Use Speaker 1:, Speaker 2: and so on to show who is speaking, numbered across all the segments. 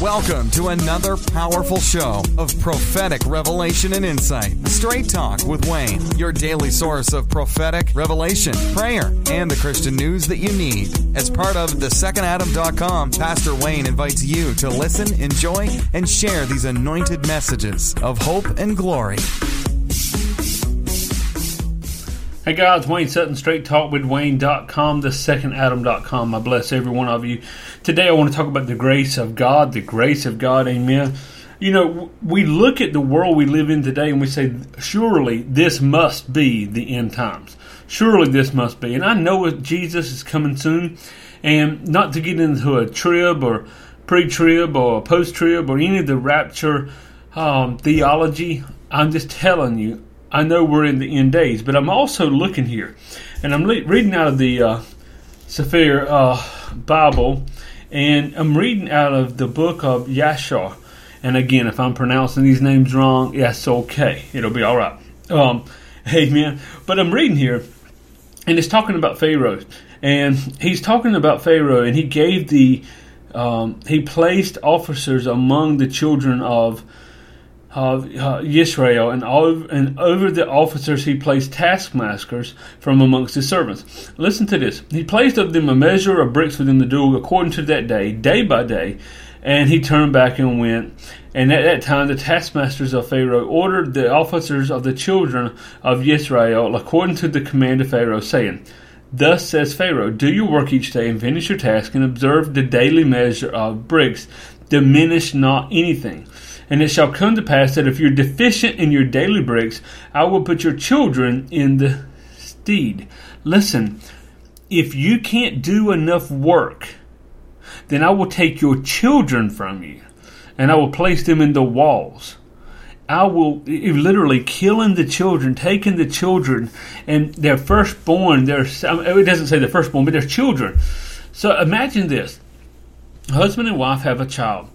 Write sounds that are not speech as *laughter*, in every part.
Speaker 1: Welcome to another powerful show of prophetic revelation and insight. Straight Talk with Wayne, your daily source of prophetic revelation, prayer, and the Christian news that you need. As part of thesecondadam.com, Pastor Wayne invites you to listen, enjoy, and share these anointed messages of hope and glory.
Speaker 2: Hey guys, Wayne Sutton, Straight Talk with Wayne.com, the second Adam.com. I bless every one of you. Today I want to talk about the grace of God, the grace of God, amen. You know, we look at the world we live in today and we say, surely this must be the end times. Surely this must be. And I know Jesus is coming soon, and not to get into a trib or pre trib or post trib or any of the rapture um, theology, I'm just telling you, I know we're in the end days, but I'm also looking here, and I'm le- reading out of the uh, uh, Bible, and I'm reading out of the book of Yashar. And again, if I'm pronouncing these names wrong, that's okay. It'll be all right. Um, *laughs* amen. But I'm reading here, and it's talking about Pharaoh, and he's talking about Pharaoh, and he gave the um, he placed officers among the children of of uh, Israel, and, and over the officers he placed taskmasters from amongst his servants. Listen to this. He placed of them a measure of bricks within the duel according to that day, day by day, and he turned back and went. And at that time, the taskmasters of Pharaoh ordered the officers of the children of Israel according to the command of Pharaoh, saying, Thus says Pharaoh, Do your work each day and finish your task, and observe the daily measure of bricks. Diminish not anything. And it shall come to pass that if you're deficient in your daily bricks, I will put your children in the stead. Listen, if you can't do enough work, then I will take your children from you, and I will place them in the walls. I will literally killing the children, taking the children, and their firstborn. Their it doesn't say the firstborn, but their children. So imagine this: husband and wife have a child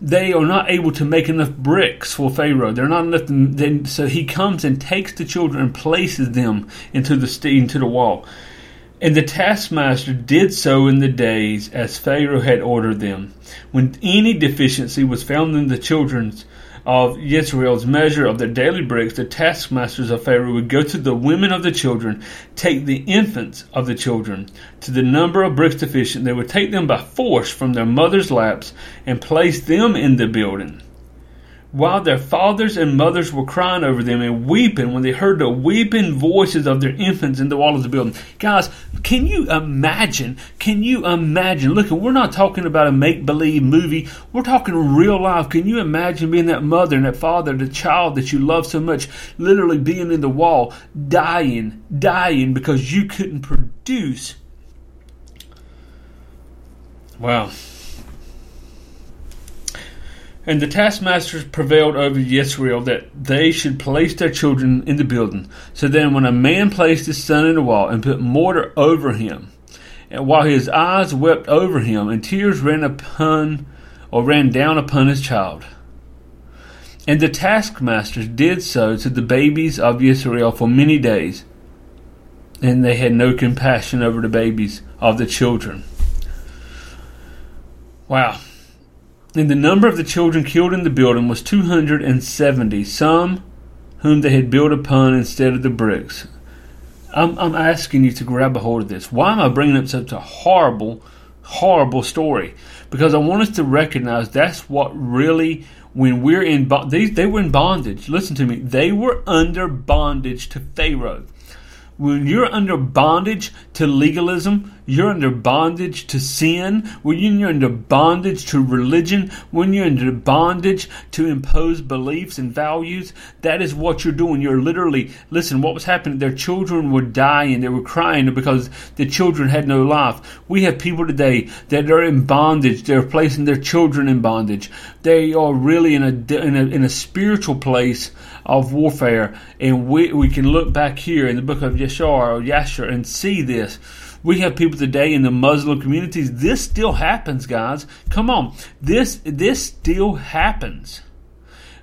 Speaker 2: they are not able to make enough bricks for Pharaoh. They're not enough. So he comes and takes the children and places them into the into the wall. And the taskmaster did so in the days as Pharaoh had ordered them. When any deficiency was found in the children's of Israel's measure of their daily bricks, the taskmasters of Pharaoh would go to the women of the children, take the infants of the children, to the number of bricks deficient. They would take them by force from their mothers' laps and place them in the building while their fathers and mothers were crying over them and weeping when they heard the weeping voices of their infants in the wall of the building. Guys, can you imagine? Can you imagine? Look, we're not talking about a make believe movie. We're talking real life. Can you imagine being that mother and that father, the child that you love so much, literally being in the wall, dying, dying because you couldn't produce? Wow. And the taskmasters prevailed over Israel that they should place their children in the building. So then, when a man placed his son in the wall and put mortar over him, and while his eyes wept over him, and tears ran upon or ran down upon his child. And the taskmasters did so to the babies of Israel for many days, and they had no compassion over the babies of the children. Wow. And the number of the children killed in the building was 270, some whom they had built upon instead of the bricks. I'm, I'm asking you to grab a hold of this. Why am I bringing up such a horrible, horrible story? Because I want us to recognize that's what really, when we're in, these, they were in bondage. Listen to me. They were under bondage to Pharaoh when you're under bondage to legalism, you're under bondage to sin, when you're under bondage to religion, when you're under bondage to impose beliefs and values, that is what you're doing. You're literally, listen, what was happening? Their children were dying. They were crying because the children had no life. We have people today that are in bondage. They're placing their children in bondage. They are really in a, in a, in a spiritual place of warfare. And we, we can look back here in the book of Yeshar or Yasher and see this. We have people today in the Muslim communities. This still happens, guys. Come on. This this still happens.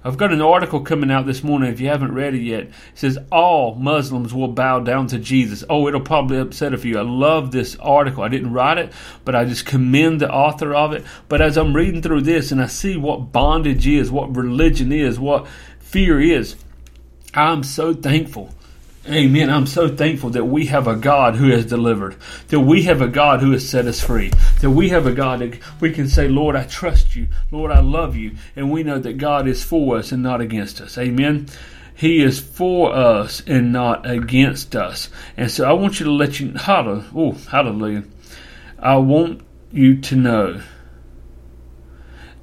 Speaker 2: I've got an article coming out this morning. If you haven't read it yet, it says all Muslims will bow down to Jesus. Oh, it'll probably upset a few. I love this article. I didn't write it, but I just commend the author of it. But as I'm reading through this and I see what bondage is, what religion is, what fear is, I'm so thankful Amen. I'm so thankful that we have a God who has delivered, that we have a God who has set us free, that we have a God that we can say, Lord, I trust you. Lord, I love you. And we know that God is for us and not against us. Amen. He is for us and not against us. And so I want you to let you, hallelujah, oh, hallelujah. I want you to know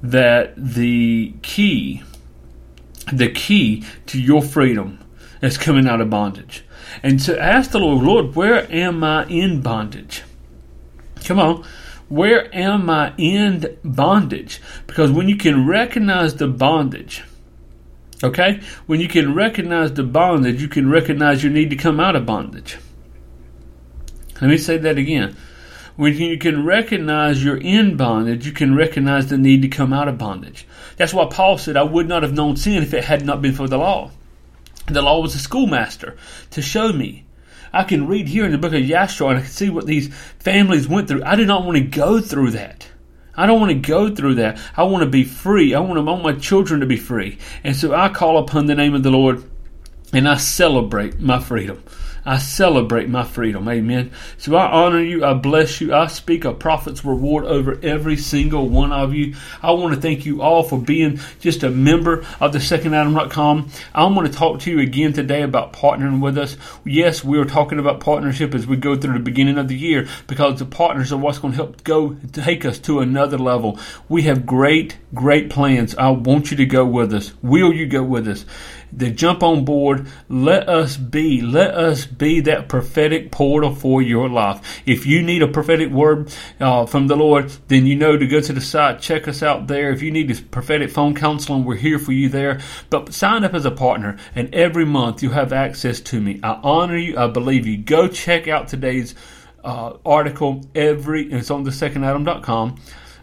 Speaker 2: that the key, the key to your freedom is coming out of bondage. And to ask the Lord, Lord, where am I in bondage? Come on. Where am I in bondage? Because when you can recognize the bondage, okay, when you can recognize the bondage, you can recognize your need to come out of bondage. Let me say that again. When you can recognize you're in bondage, you can recognize the need to come out of bondage. That's why Paul said, I would not have known sin if it had not been for the law. The law was a schoolmaster to show me. I can read here in the book of Yashar and I can see what these families went through. I do not want to go through that. I don't want to go through that. I want to be free. I want, I want my children to be free. And so I call upon the name of the Lord and I celebrate my freedom. I celebrate my freedom. Amen. So I honor you. I bless you. I speak a prophet's reward over every single one of you. I want to thank you all for being just a member of the secondadam.com. I want to talk to you again today about partnering with us. Yes, we are talking about partnership as we go through the beginning of the year because the partners are what's going to help go take us to another level. We have great, great plans. I want you to go with us. Will you go with us? To jump on board. Let us be, let us be that prophetic portal for your life. If you need a prophetic word uh, from the Lord, then you know to go to the site, check us out there. If you need a prophetic phone counseling, we're here for you there. But sign up as a partner, and every month you have access to me. I honor you. I believe you. Go check out today's uh, article. Every it's on the secondadam.com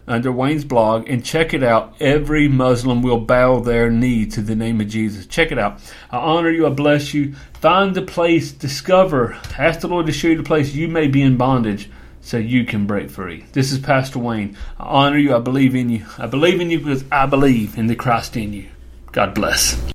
Speaker 2: under Wayne's blog and check it out. Every Muslim will bow their knee to the name of Jesus. Check it out. I honor you. I bless you. Find the place, discover, ask the Lord to show you the place you may be in bondage so you can break free. This is Pastor Wayne. I honor you. I believe in you. I believe in you because I believe in the Christ in you. God bless.